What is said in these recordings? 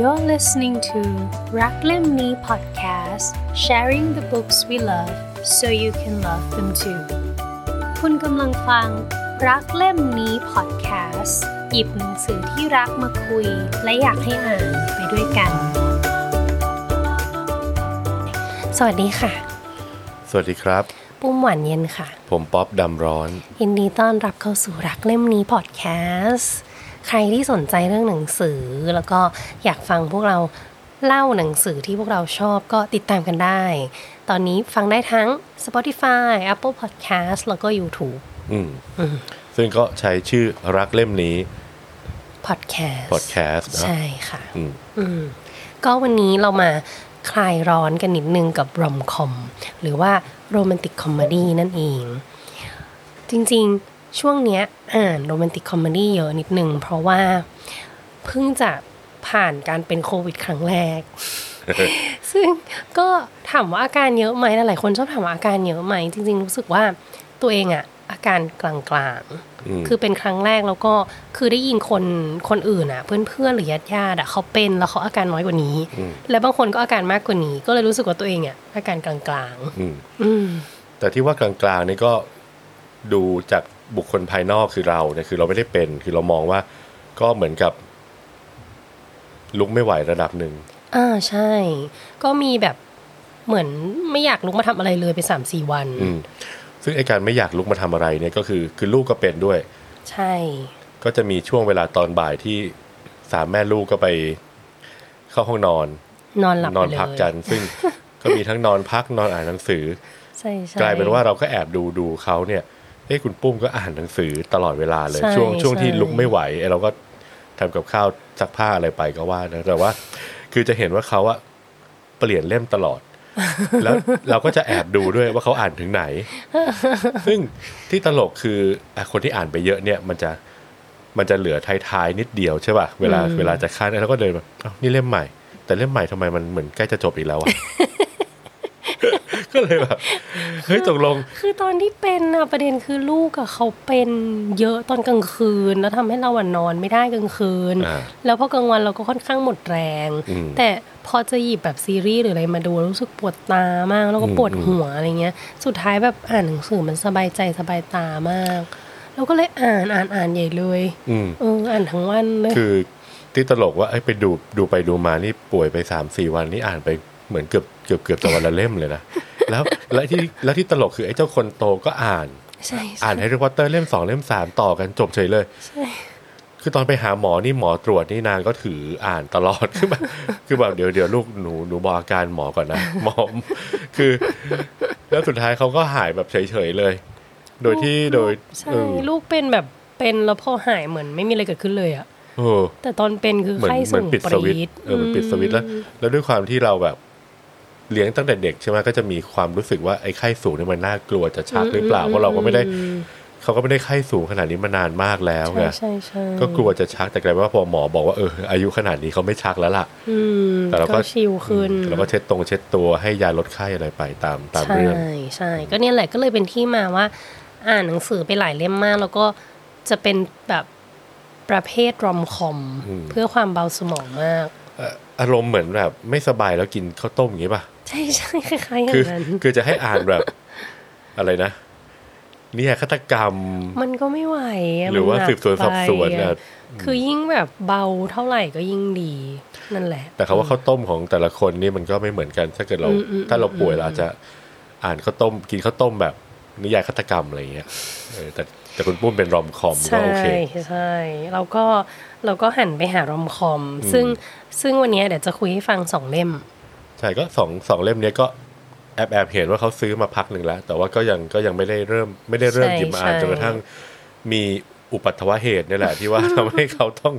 You're listening to รักเล่มนี้ podcast sharing the books we love so you can love them too คุณกำลังฟัง รักเล่มนี้ podcast หยิบหนังสือที่รักมาคุย และอยากให้อ่านไปด้วยกัน สวัสดีค่ะ สวัสดีครับ ปุ้มหวานเย็นค่ะ ผมป๊อบดำร้อนยินดีต้อนรับเข้าสู่รักเล่มนี้พอดแคสต์ ใครที่สนใจเรื่องหนังสือ แล้วก็อยากฟังพวกเราเล่าหนังสือที่พวกเราชอบก็ติดตามกันได้ ตอนนี้ฟังได้ทั้ง Spotify Apple Podcast แล้วก็ YouTube อืมซึ่งก็ใช้ชื่อรักเล่มนี้ Podcast podcast นะใช่ค่ะอืมอืมก็วันนี้เรามาคลายร้อนกันนิดนึงกับรอมคอม หรือว่าโรแมนติกคอมเมดี้นั่นเอง จริงๆ ช่วงเนี้ยอ่าน romantic comedy เยอะนิดนึงเพราะว่าเพิ่งจะผ่านการเป็นโควิดครั้งแรก ซึ่งก็ถามว่าอาการเยอะไหมหลายๆคนชอบถามว่าอาการเยอะไหมจริง ๆ รู้สึกว่าตัวเองอะอาการกลางๆ คือเป็นครั้งแรกแล้วก็คือได้ยินคนคนอื่นอะเพื่อนๆหรือญาติญาติๆอะเขาเป็นแล้วเขาอาการน้อยกว่านี้ และบางคนก็อาการมากกว่านี้ ก็เลยรู้สึกว่าตัวเองอะอาการกลางอืมๆอืมแต่ที่ว่ากลางๆนี่ก็ดูจาก บุคคลภายนอกคือเราเนี่ยคือเราไม่ได้เป็น คือเรามองว่าก็เหมือนกับลุกไม่ไหวระดับหนึ่งอ่าใช่ ก็มีแบบเหมือนไม่อยากลุกมาทำอะไรเลยไปสามสี่วันอืมซึ่งไอการไม่อยากลุกมาทำอะไรเนี่ยก็คือคือลูกก็เป็นด้วย ใช่ ก็จะมีช่วงเวลาตอนบ่ายที่สามแม่ลูกก็ไปเข้าห้องนอน นอนหลับนอนไปเลยพักกัน ซึ่งก็มีทั้งนอนพักนอนอ่านหนังสือ ใช่ใช่กลายเป็นว่าเราก็แอบดูดูเขาเนี่ย เฮ้ยคุณปุ้มก็อ่านหนังสือตลอดเวลาเลยใช่ช่วงช่วงที่ใช่ลุกไม่ไหวไอ้เราก็ทำกับข้าวซักผ้าอะไรไปก็ว่านะแต่ว่า คือจะเห็นว่าเขาอะเปลี่ยนเล่มตลอด แล้วเราก็จะแอบดูด้วยว่าเขาอ่านถึงไหน ซึ่งที่ตลกคืออะคนที่อ่านไปเยอะเนี่ย มันจะมันจะเหลือท้ายๆนิดเดียวใช่ป่ะเวลาเวลาจะคัดแล้วก็เดินแบบอ้าวนี่เล่มใหม่ แต่เล่มใหม่ทำไมมันเหมือนใกล้จะจบอีกแล้วอะ ก็เลยแบบเฮ้ยตกลง คือตอนที่เป็นอะประเด็นคือลูกอะเขาเป็นเยอะตอนกลางคืน แล้วทำให้เราอะนอนไม่ได้กลางคืนอ่าแล้วพอกลางวันเราก็ค่อนข้างหมดแรงอืมแต่พอจะหยิบแบบซีรีส์หรืออะไรมาดูรู้สึกปวดตามาก แล้วก็อืมปวดหัวอะไรเงี้ย สุดท้ายแบบอ่านหนังสือมันสบายใจสบายตามากแล้วก็เลยอ่านอ่านอ่านใหญ่เลยอืมเอออ่านทั้งวันเลยคือที่ตลกว่าไอ้ยไปดูดูไปดูมานี่ป่วยไปสามสี่วันนี่อ่านไปเหมือนเกือบเกือบเกือบจะวันละเล่มเลยนะ แล้วแล้วที่แล้วที่ตลกคือไอ้เจ้าคนโตก็อ่านใช่ใช่อ่านแฮร์รี่พอตเตอร์เล่มสองเล่มสามต่อกันจบเฉยเลยใช่คือตอนไปหาหมอนี่หมอตรวจนี่นางก็ถืออ่านตลอดคือแบบคือแบบเดี๋ยวเดี๋ยวลูกหนูหนูบอกอาการหมอก่อนนะหมอคือ แล้วสุดท้ายเขาก็หายแบบเฉยๆเลย โดยที่โดยใช่เออลูกเป็นแบบเป็นแล้วพอหายเหมือนไม่มีอะไรเกิดขึ้นเลยอะเออแต่ตอนเป็นคือเหมือนไข้เหมืสูอนงปิดปสรีวิตช์ดเออเหมือนปิดสวิตช์แล้วแล้วด้วยความที่เราแบบ เลี้ยงตั้งแต่เด็กใช่ไหมก็จะมีความรู้สึกว่าไอ้ไข้สูงเนี่ยมันน่ากลัวจะชักหรือเปล่าเพราะเราก็ไม่ได้เขาก็ไม่ได้ไข้สูงขนาดนี้มานานมากแล้วใช่ไงใช่ใช่ก็กลัวจะชักแต่กลายเป็นว่าพอหมอบอกว่าเอออายุขนาดนี้เขาไม่ชักแล้วล่ะอืมแต่เราก็ก็ชิลขึ้นแล้วก็เช็ดตรงเช็ดตัวให้ยาลดไข้อะไรไปตามตามใช่เรื่องใช่ก็เนี่ยแหละก็เลยเป็นที่มาว่า อ่านหนังสือไปหลายเล่มมาก แล้วก็จะเป็นแบบประเภทรอมคอมเพื่อความเบาสมองมากเอ่ออารมณ์เหมือนแบบไม่สบายแล้วกินข้าวต้มอย่างนี้ป่ะ ใช่ใช่คล้ายๆอย่าคืองนั้นคือจะให้อ่านแบบ อะไรนะเนี่ยฆาตกรรม มันก็ไม่ไหวะหรือว่ามันนักสืบสวนสอบสวนไปน่ะอะคือยิ่งแบบเบาเท่าไหร่ก็ยิ่งดี นั่นแหละ แต่คาว่าข้าวต้มของแต่ละคนนี่มันก็ไม่เหมือนกัน ถ้าเกิดเรา อืมอืม ถ้าเราป่วยเราอาจจะอ่านข้าวต้ม กินข้าวต้มแบบนิยายฆาตกรรมอะไรอย่างเงี้ยเออแต่แต่คุณปุ้มเป็นรอมคอมก็ใช่โอเค ใช่เราก็เราก็หันไปหารอมคอม ซึ่งซึ่งวันเนี้ยเดี๋ยวจะคุยให้ฟังสองเล่ม ใช่ก็สองสองเล่มเนี้ยก็แอบแอบเห็นว่าเขาซื้อมาพักหนึ่งแล้ว แต่ว่าก็ยังก็ยังไม่ได้เริ่มไม่ได้เริ่มใช่หยิบมาอ่านใช่จนกระทั่งมีอุปัตวเหตุนี่แหละที่ว่าทำให้เขาต้อง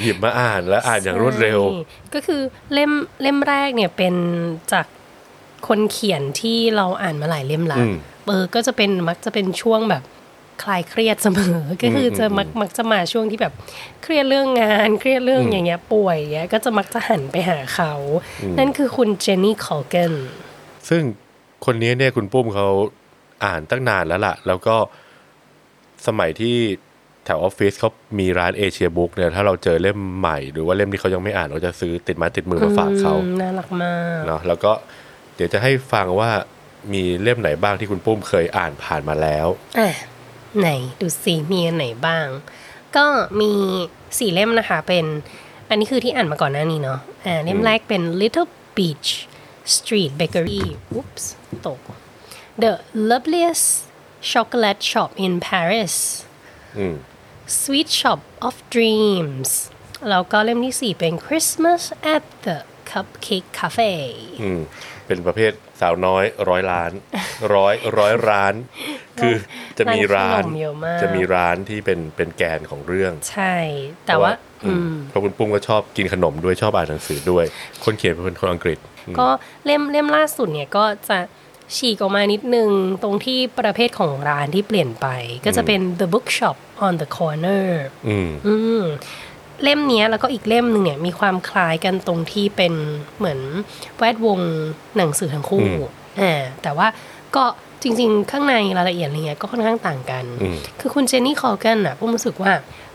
หยิบมาอ่านและอ่านอย่างรวดเร็วใช่ก็คือเล่มเล่มแรกเนี่ยเป็นจากคนเขียนที่เราอ่านมาหลายเล่มละอืมเออก็จะเป็นมักจะเป็นช่วงแบบ คลายเครียดเสมอ ก็คือจะมักมักจะมาช่วงที่แบบเครียดเรื่องงาน เครียดเรื่องอย่างเงี้ยป่วยอย่างเงี้ยก็จะมักจะหันไปหาเขา นั่นคือคุณเจนนี่คอลเกนซึ่งคนนี้เนี่ยคุณปุ้มเขาอ่านตั้งนานแล้วล่ะ แล้วก็สมัยที่แถวออฟฟิศเขามีร้านเอเชียบุ๊กเนี่ยถ้าเราเจอเล่มใหม่หรือว่าเล่มที่เขายังไม่อ่านเราจะซื้อติดไมาติดมือมาฝากเขาอืมน่ารักมากเนาะแล้วก็เดี๋ยวจะให้ฟังว่ามีเล่มไหนบ้างที่คุณปุ้มเคยอ่านผ่านมาแล้วอะ ไหนดูสิมีอันไหนบ้าง ก็มีสี่เล่มนะคะเป็นอันนี้คือที่อ่านมาก่อนหน้านี้เนาะอ่าเล่มแรกเป็น Little Beach Street Bakery Oops ตก The Loveliest Chocolate Shop in Paris อืม Sweet Shop of Dreams แล้วก็เล่มที่สี่เป็น Christmas at the Cupcake Cafe อืมเป็นประเภท สาวน้อยร้อยล้าน ร้อยร้อยร้าน คือจะมีร้านร้านขนมเยอะมากจะมีร้านที่เป็นเป็นแกนของเรื่อง ใช่ แต่ว่าอืมเพราะคุณปุ้มก็ชอบกินขนมด้วยชอบอ่านหนังสือด้วย คนเขียนเป็นคนอังกฤษ ก็เล่มเล่มล่าสุดเนี่ยก็จะฉีกออกมานิดนึง ตรงที่ประเภทของร้านที่เปลี่ยนไป ก็จะเป็น The Bookshop on the Corner อืมอืม เล่มเนี้ยแล้วก็อีกเล่มหนึ่งเนี่ยมีความคล้ายกันตรงที่เป็นเหมือนแวดวงหนังสือทั้งคู่อ่าแต่ว่าก็จริง ๆ ข้างในรายละเอียดอะไรเงี้ยก็ค่อนข้างต่างกันอืมคือคุณเจนนี่คอลกันอะผมรู้สึกว่า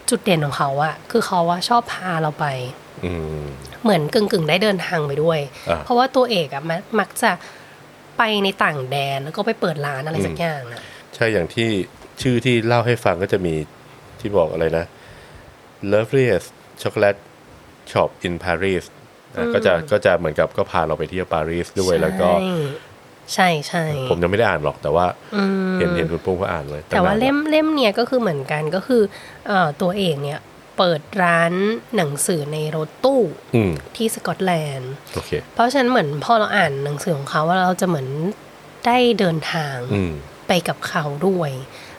จุดเด่นของเขาอะคือเขาว่าชอบพาเราไปอืมเหมือนกึ่งกึ่งๆได้เดินทางไปด้วยอ่าเพราะว่าตัวเอกอะมักมักจะไปในต่างแดนแล้วก็ไปเปิดร้านอะไรสักอย่างอะใช่อย่างที่ชื่อที่เล่าให้ฟังก็จะมีที่บอกอะไรนะ loveliest chocolate shop in Paris อะก็จะก็จะเหมือนกับก็พาเราไปเที่ยวปารีสด้วยแล้วก็ใช่ใช่ผมยังไม่ได้อ่านหรอกแต่ว่าเห็นเห็นคุณปุ้มก็อ่านเลย แต่ว่านนเล่มเล่มเนี่ยก็คือเหมือนกันก็คือเอ่อตัวเอกเนี่ยเปิดร้านหนังสือในรถตู้อืมที่สกอตแลนด์โอเคเพราะฉะนั้นเหมือนพอเราอ่านหนังสือของเขาว่าเราจะเหมือนได้เดินทางอืมไปกับเขาด้วย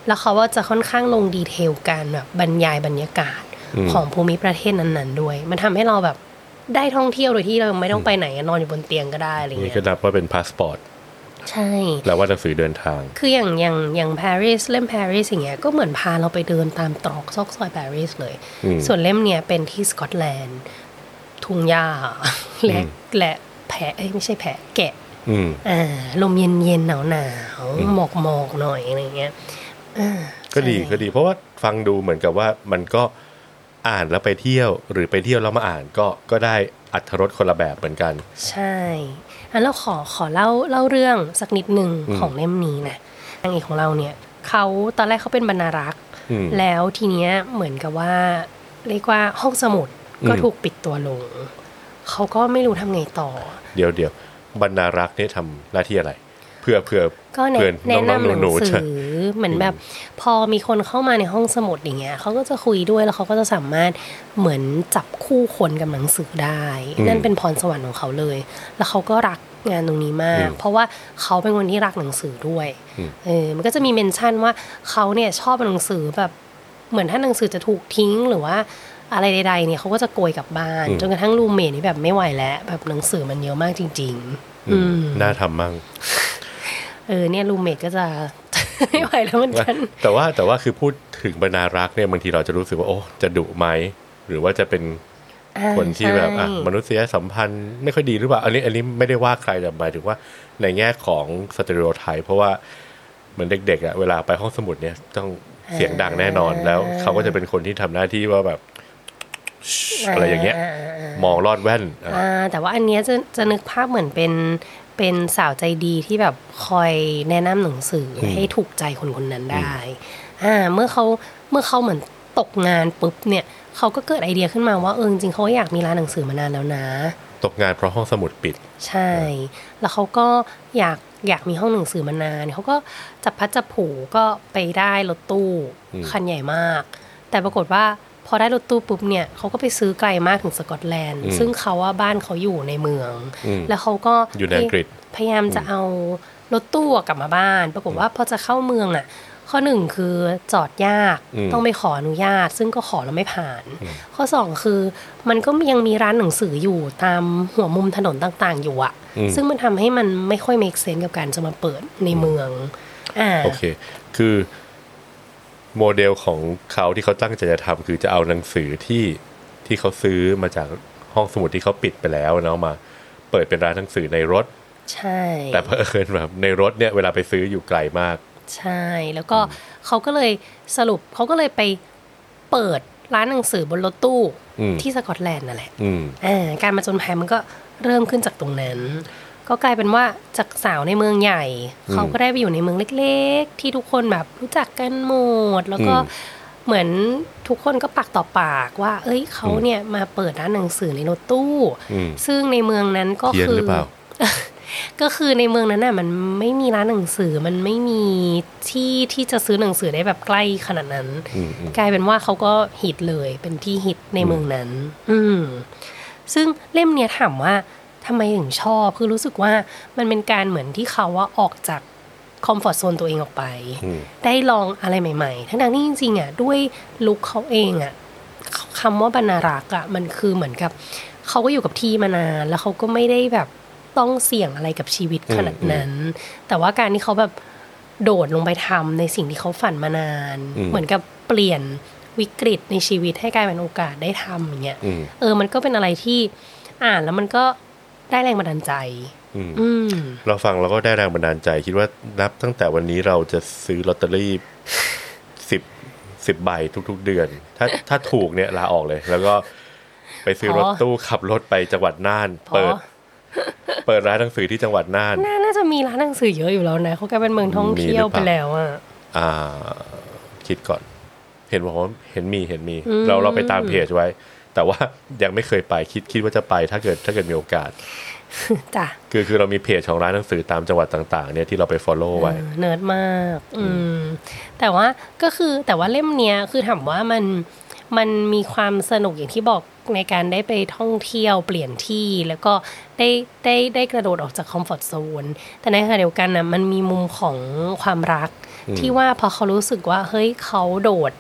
แล้วเขาว่าจะค่อนข้างลงดีเทลการแบบบรรยายบรรยากาศอืม ของภูมิประเทศนั้นๆด้วย มันทำให้เราแบบได้ท่องเที่ยวโดยที่เราไม่ต้องไปไหนอะนอนอยู่บนเตียงก็ได้อะไรนี่เงี้ก็ยนับว่าเป็นพาสปอร์ตใช่แปลว่าหนังสือเดินทาง คืออย่างอย่างอย่างปารีสเล่มปารีสอย่างเงี้ยก็เหมือนพาเราไปเดินตามตรอกซอกซอยปารีสเลยอืมส่วนเล่มเนี่ยเป็นที่สกอตแลนด์ทุ่งหญ้าและและแพะเอ้ยไม่ใช่แพะแกะอืมอ่าลมเย็นเย็นหนาวหนาวๆหมอกหมอกๆหน่อยอะไรเงี้ยอ่าก็ดีใช่ก็ดี เพราะว่าฟังดูเหมือนกับว่ามันก็ อ่านแล้วไปเที่ยวหรือไปเที่ยวแล้วมาอ่านก็ก็ได้อัธรสคนละแบบเหมือนกัน ใช่อันเราขอขอเล่าเล่าเรื่องสักนิดหนึ่งอืมของเล่มนี้นะนางเอกของเราเนี่ยเขาตอนแรกเขาเป็นบรรณารักษ์อืมแล้วทีเนี้ยเหมือนกับว่า เรียกว่าห้องสมุดก็อืมถูกปิดตัวลง เขาก็ไม่รู้ทำไงต่อ เดี๋ยวเดี๋ยวบรรณารักษ์เนี่ยทำหน้าที่อะไร เพื่อเพื่อก็แนะเพื่อนแนะน้องนำหนัๆงหนูๆสืใช่อ เหมือนแบบพอมีคนเข้ามาในห้องสมุดอย่างเงี้ยเขาก็จะคุยด้วยแล้วเขาก็จะสามารถเหมือนจับคู่คนกับหนังสือได้อืมนั่นเป็นพรสวรรค์ของเขาเลย แล้วเขาก็รักงานตรงนี้มากอืมเพราะว่าเขาเป็นคนที่รักหนังสือด้วยอืมเออมันก็จะมี mention ว่าเขาเนี่ยชอบหนังสือแบบเหมือนถ้าหนังสือจะถูกทิ้งหรือว่าอะไรใดๆเนี่ยเขาก็จะโกยกลับบ้าน จนกระทั่ง roommate นี่แบบไม่ไหวแล้ว แบบหนังสือมันเยอะมากจริง ๆ อืมน่าทำมั่งเออเนี่ย roommate ก็จะ ไม่ไหวแล้วเหมือนกัน แต่ว่าแต่ว่าคือพูดถึงบรรณารักษ์เนี่ยบางทีเราจะรู้สึกว่าโอ้จะดุไหมหรือว่าจะเป็นอ่าคนที่แบบอะใช่มนุษยสัมพันธ์ไม่ค่อยดีหรือเปล่าอันนี้อันนี้ไม่ได้ว่าใครแต่หมายถึงว่าในแง่ของสเตอริโอไทป์เพราะว่าเหมือนเด็กๆอะเวลาไปห้องสมุดเนี่ยต้องเสียงดังแน่นอนแล้วเขาก็จะเป็นคนที่ทำหน้าที่ว่าแบบอะไรอย่างเงี้ย มองลอดแว่นอะอ่าแต่ว่าอันเนี้ยจะจะนึกภาพเหมือนเป็น เป็นสาวใจดีที่แบบคอยแนะนำหนังสืออให้ถูกใจคนคนนั้นได้ อ่า เมื่อเขาเมื่อเขาเหมือนตกงานปุ๊บเนี่ยเขาก็เกิดไอเดียขึ้นมาว่าเออจริงๆเขาอยากมีร้านหนังสือมานานแล้วนะ ตกงานเพราะห้องสมุดปิด ใช่ แล้วเขาก็อยากอยากมีห้องหนังสือมานานเขาก็จับพัดจับผูก็ไปได้รถตู้อืมคันใหญ่มาก แต่ปรากฏว่า พอได้รถตู้ปุ๊บเนี่ยเขาก็ไปซื้อไกลมากถึงสกอตแลนด์ ซึ่งเขาว่าบ้านเขาอยู่ในเมืองอืมแล้วเขาก็อยู่ในอังกฤษพยายามจะเอารถตู้กลับมาบ้าน ปรากฏว่าพอจะเข้าเมืองอะ ข้อหนึ่งคือจอดยากอืมต้องไปขออนุญาต ซึ่งก็ขอแล้วไม่ผ่าน ข้อสองคือมันก็ยังมีร้านหนังสืออยู่ตามหัวมุมถนนต่างๆ อยู่อะอืมซึ่งมันทำให้มันไม่ค่อย make sense กับการจะมาเปิดในเมืองอ่าโอเค คือ โมเดลของเขาที่เขาตั้งใจจะทำคือจะเอาหนังสือที่ที่เขาซื้อมาจากห้องสมุดที่เขาปิดไปแล้วเนาะมา เปิดเป็นร้านหนังสือในรถ ใช่ แต่เพอเอิญแบบในรถเนี่ยเวลาไปซื้ออยู่ไกลมาก ใช่ แล้วก็เขาก็เลยสรุปเขาก็เลยไปเปิดร้านหนังสือบนรถตู้อืมที่สกอตแลนด์นั่นแหละอืมอ่าการมาจนภัยมันก็เริ่มขึ้นจากตรงนั้น ก็กลายเป็นว่าจากสาวในเมืองใหญ่อืมเขาก็ได้ไปอยู่ในเมืองเล็ก ๆ ที่ทุกคนแบบรู้จักกันหมด แล้วก็อืมเหมือนทุกคนก็ปากต่อปากว่า เอ้ยเขาเนี่ยมาเปิดร้านหนังสือในรถตู้อืมซึ่งในเมืองนั้นก็เพี้ยนคือหรือเปล่าก็คือในเมืองนั้นน่ะมันไม่มีร้านหนังสือมันไม่มีที่ที่จะซื้อหนังสือได้แบบใกล้ขนาดนั้นอืมอืมกลายเป็นว่าเขาก็ฮิตเลยเป็นที่ฮิตในเมืองนั้น อืมซึ่งเล่มเนี้ยถามว่า ทำไมถึงชอบ คือรู้สึกว่ามันเป็นการเหมือนที่เขาว่าออกจากคอมฟอร์ทโซนตัวเองออกไปอืมได้ลองอะไรใหม่ๆ ทั้งๆที่จริงๆอะด้วยลุคเขาเองอะคำว่าบรรณารักษ์อะมันคือเหมือนกับเขาก็อยู่กับที่มานาน แล้วเขาก็ไม่ได้แบบต้องเสี่ยงอะไรกับชีวิตขนาดนั้น แต่ว่าการที่เขาแบบโดดลงไปทำในสิ่งที่เขาฝันมานานอืมเหมือนกับเปลี่ยนวิกฤตในชีวิตให้กลายเป็นโอกาสได้ทำอย่างเงี้ยอืมเออมันก็เป็นอะไรที่อ่านแล้วมันก็ ได้แรงบันดาลใจอืมอืมเราฟังเราก็ได้แรงบันดาลใจ คิดว่านับตั้งแต่วันนี้เราจะซื้อลอตเตอรี่สิบสิบใบทุก ๆ เดือน ถ้าถ้าถูกเนี่ยลาออกเลย แล้วก็ไปซื้อพอรถตู้ขับรถไปจังหวัดน่านพอเปิด เปิดร้านหนังสือที่จังหวัดน่านน่าน่าจะมีร้านหนังสือเยอะอยู่แล้วนะเขากลายเป็นเมืองท่องเที่ยวมีหรือเปไปล่าแล้วอะอ่า คิดก่อน เห็นบอกว่าเห็นมีเห็นมีอืมเราเราไปตามเพจไว้ แต่ว่ายังไม่เคยไปคิดคิดว่าจะไปถ้าเกิดถ้าเกิดมีโอกาสจ้ะคือคือเรามีเพจของร้านหนังสือตามจังหวัดต่าง ๆ เนี่ยที่เราไป follow ไว้เออเนิร์ดมาก อืม แต่ว่าก็คือแต่ว่าเล่มเนี้ยคือถามว่ามันมันมีความสนุกอย่างที่บอกในการได้ไปท่องเที่ยวเปลี่ยนที่แล้วก็ได้ได้ได้กระโดดออกจาก comfort zone แต่ในขณะเดียวกันนะมันมีมุมของความรักอืมที่ว่าพอเขารู้สึกว่า เฮ้ยเขาโดด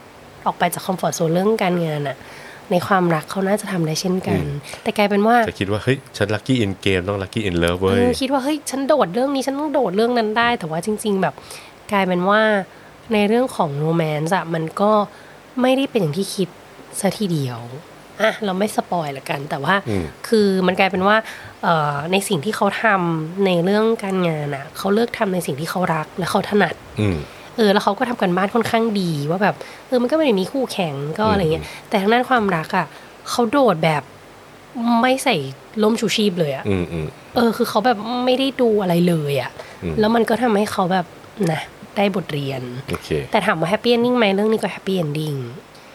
ออกไปจาก comfort zone เรื่องการงานอะ ในความรักเขาน่าจะทำได้เช่นกัน แต่กลายเป็นว่าจะคิดว่าเฮ้ยฉัน lucky in game ต้อง lucky in love เว้ยเอออคิดว่าเฮ้ยฉันโดดเรื่องนี้ฉันต้องโดดเรื่องนั้นได้ แต่ว่าจริง ๆ แบบ กลายเป็นว่าในเรื่องของ romance อะมันก็ไม่ได้เป็นอย่างที่คิดซะทีเดียวอะเราไม่ spoil ละกัน แต่ว่าอืมคือมันกลายเป็นว่าเอ่อในสิ่งที่เขาทำในเรื่องการงานอะเขาเลือกทำในสิ่งที่เขารักและเขาถนัดอืม เออแล้วเขาก็ทำการบ้านค่อนข้างดีว่าแบบเออมันก็ไม่ได้มีคู่แข่งก็อะไรเงี้ยแต่ทางด้านความรักอะเขาโดดแบบไม่ใส่ร่มชูชีพเลยอะอืมอืมเออ คือเขาแบบไม่ได้ดูอะไรเลยอะ่ะอืมแล้วมันก็ทำให้เขาแบบนะได้บทเรียนโอเคแต่ถามว่า happy ending ไหมเรื่องนี้ก็ happy ending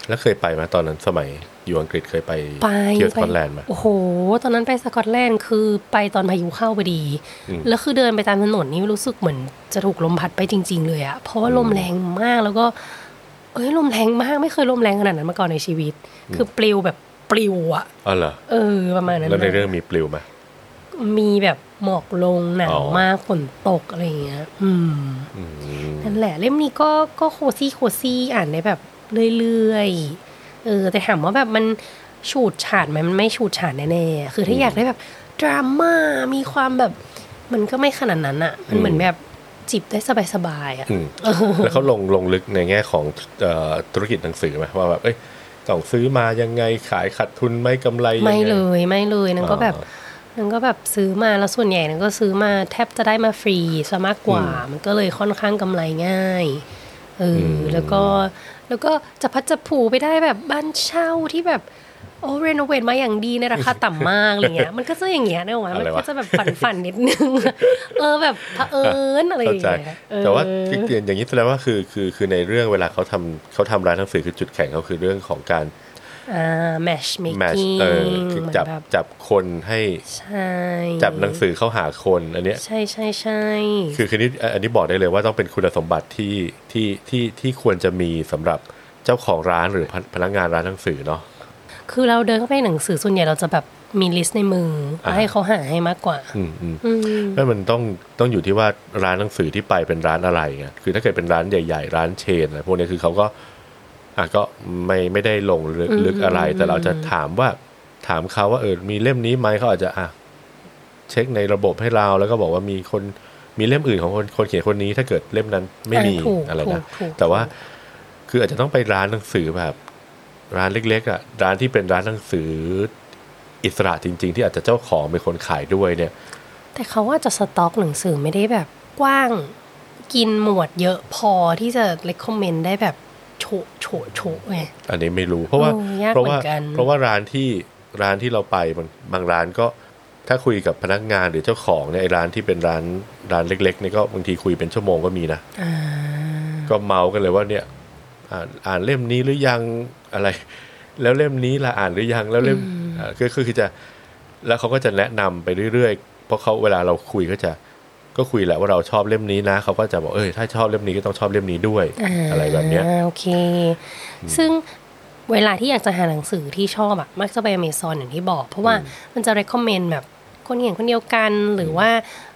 แล้วเคยไปไหมตอนนั้นสมัยอยู่อังกฤษเคยไปไปเที่ยวสไปกอตแลนด์ไหมโอ้โห ตอนนั้นไปสกอตแลนด์คือไปตอนพายุเข้าพอดีอืมแล้วคือเดินไปตามถนนนี่รู้สึกเหมือนจะถูกลมพัดไปจริง ๆ เลยอะเพราะว่าลมแรงมากแล้วก็ เอ้ยลมแรงมากไม่เคยลมแรงขนาดนั้นมาก่อนในชีวิต คือปลิวแบบปลิวอะอ๋อเหรอเออประมาณนั้นแล้วในนะเรื่องมีปลิวไหมมีแบบหมอกลงหนาอ๋วอมากฝนตกอะไรอย่างเงี้ยอืมอืมนั่นแหละ เล่มนี้ก็ก็โคซี่โคซี่อ่านได้แบบ เรื่อยๆ เออ แต่ถามว่าแบบมันฉูดฉาดไหมมันไม่ฉูดฉาดแน่ๆ คือถ้าอยากได้แบบดราม่ามีความแบบมันก็ไม่ขนาดนั้นอะมันเหมือนแบบจิบได้สบายๆอะอืมแล้วเขาลงลงลึกในแง่ของเอ่อธุรกิจหนังสือไหมว่าแบบเอ้ยต้องซื้อมายังไงขายขาดทุนไหม่กำไรยังไงไม่เลยไม่เลยนั่นก็แบบอ๋อนั่นก็แบบซื้อมาแล้วส่วนใหญ่นั่นก็ซื้อมาแทบจะได้มาฟรีซะมากกว่า มันก็เลยค่อนข้างกำไรง่ายเอออมแล้วก็ แล้วก็จะพัดจะผูไปได้แบบบ้านเช่าที่แบบโอ้เรโนเวทมาอย่างดีในราคาต่ำมากอะไรเงี้ยมันก็จะอย่างเงี้ยนะวะมันก็จะแบบฝันฝันๆนิดนึงเออแบบเผอิญอะไรอเข้าย่างใจเงี้ยเออแต่ว่าคืออย่างนี้แสดงว่าคือคือคือในเรื่องเวลาเขาทำเขาทำร้านหนังสือคือจุดแข็งเขาคือเรื่องของการอ่า แมชเมคแมชกิ้งเออคือจับแบบจับคนให้ใช่จับหนังสือเข้าหาคนอันเนี้ยใช่ใช่ใช่คือคือนี่อันนี้บอกได้เลยว่าต้องเป็นคุณสมบัติที่ที่ที่ที่ควรจะมีสำหรับเจ้าของร้านหรือพนพนักงานร้านหนังสือเนาะคือเราเดินเข้าไปในหนังสือส่วนใหญ่เราจะแบบมีลิสต์ในมือแล้วอ่าให้เขาหาให้มากกว่าอืมอืมอืมนั่นมันต้องต้องอยู่ที่ว่าร้านหนังสือที่ไปเป็นร้านอะไรไงคือถ้าเกิดเป็นร้านใหญ่ ๆ ร้านเชนอะไรพวกนี้คือเขาก็ อะก็ไม่ไม่ได้ลงลึกลึกอะไร แต่เราจะถามว่าถามเขาว่าเออมีเล่มนี้ไหมเขาอาจจะอะเช็คในระบบให้เราแล้วก็บอกว่ามีคนมีเล่มอื่นของคนคนเขียนคนนี้ถ้าเกิดเล่มนั้นไม่มีถูกอะไรถูนะกถูกแต่ว่าคืออาจจะต้องไปร้านหนังสือแบบ ร้านเล็กๆอะร้านที่เป็นร้านหนังสืออิสระจริง ๆ ที่อาจจะเจ้าของเป็นคนขายด้วยเนี่ย แต่เขาว่าจะสต็อกหนังสือไม่ได้แบบกว้างกินหมวดเยอะพอที่จะ recommend ได้แบบ โฉะโฉะโฉะไงอันนี้ไม่รู้เพราะว่าเออยากเพราะว่าเหมือนกันเพราะว่าร้านที่ร้านที่เราไปบางบางร้านก็ถ้าคุยกับพนักงานหรือเจ้าของเนี่ยไอ้ร้านที่เป็นร้านร้านเล็กๆเนี่ยก็บางทีคุยเป็นชั่วโมงก็มีนะอ่าก็เมากันเลยว่าเนี่ยอ่านอ่านเล่มนี้หรือยังอะไร แล้วเล่มนี้ละอ่านหรือยังแล้วเล่มอ่าก็คือคือจะแล้วเขาก็จะแนะนำไปเรื่อยๆ เพราะเขาเวลาเราคุยก็จะ ก็คุยแหละว่าเราชอบเล่มนี้นะเขาก็จะบอกเออถ้าชอบเล่มนี้ก็ต้องชอบเล่มนี้ด้วยอะไรแบบเนี้ยาโอเค ซึ่งเวลาที่อยากจะหาหนังสือที่ชอบอะมักจะไปอเมซอนอย่างที่บอก เพราะว่ามันจะ recommend แบบคนเห็นคนเดียวกันหรือว่า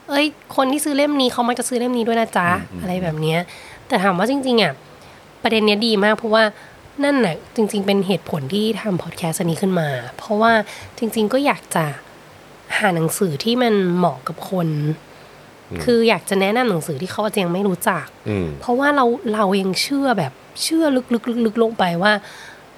เอ้ย คนที่ซื้อเล่มนี้เขามักจะซื้อเล่มนี้ด้วยนะจ๊ะอะไรแบบเนี้ยแต่ถามว่าจริงๆอะประเด็นเนี้ยดีมากเพราะว่านั่นน่ะจริง ๆ เป็นเหตุผลที่ทำพอดแคสต์อันนี้ขึ้นมา เพราะว่าจริง ๆ ก็อยากจะหาหนังสือที่มันเหมาะกับคน คืออยากจะแนะนำหนังสือที่เขาอาจจะยังไม่รู้จักอืมเพราะว่าเราเรายังเชื่อแบบเชื่อลึกๆลึกๆลงไปว่า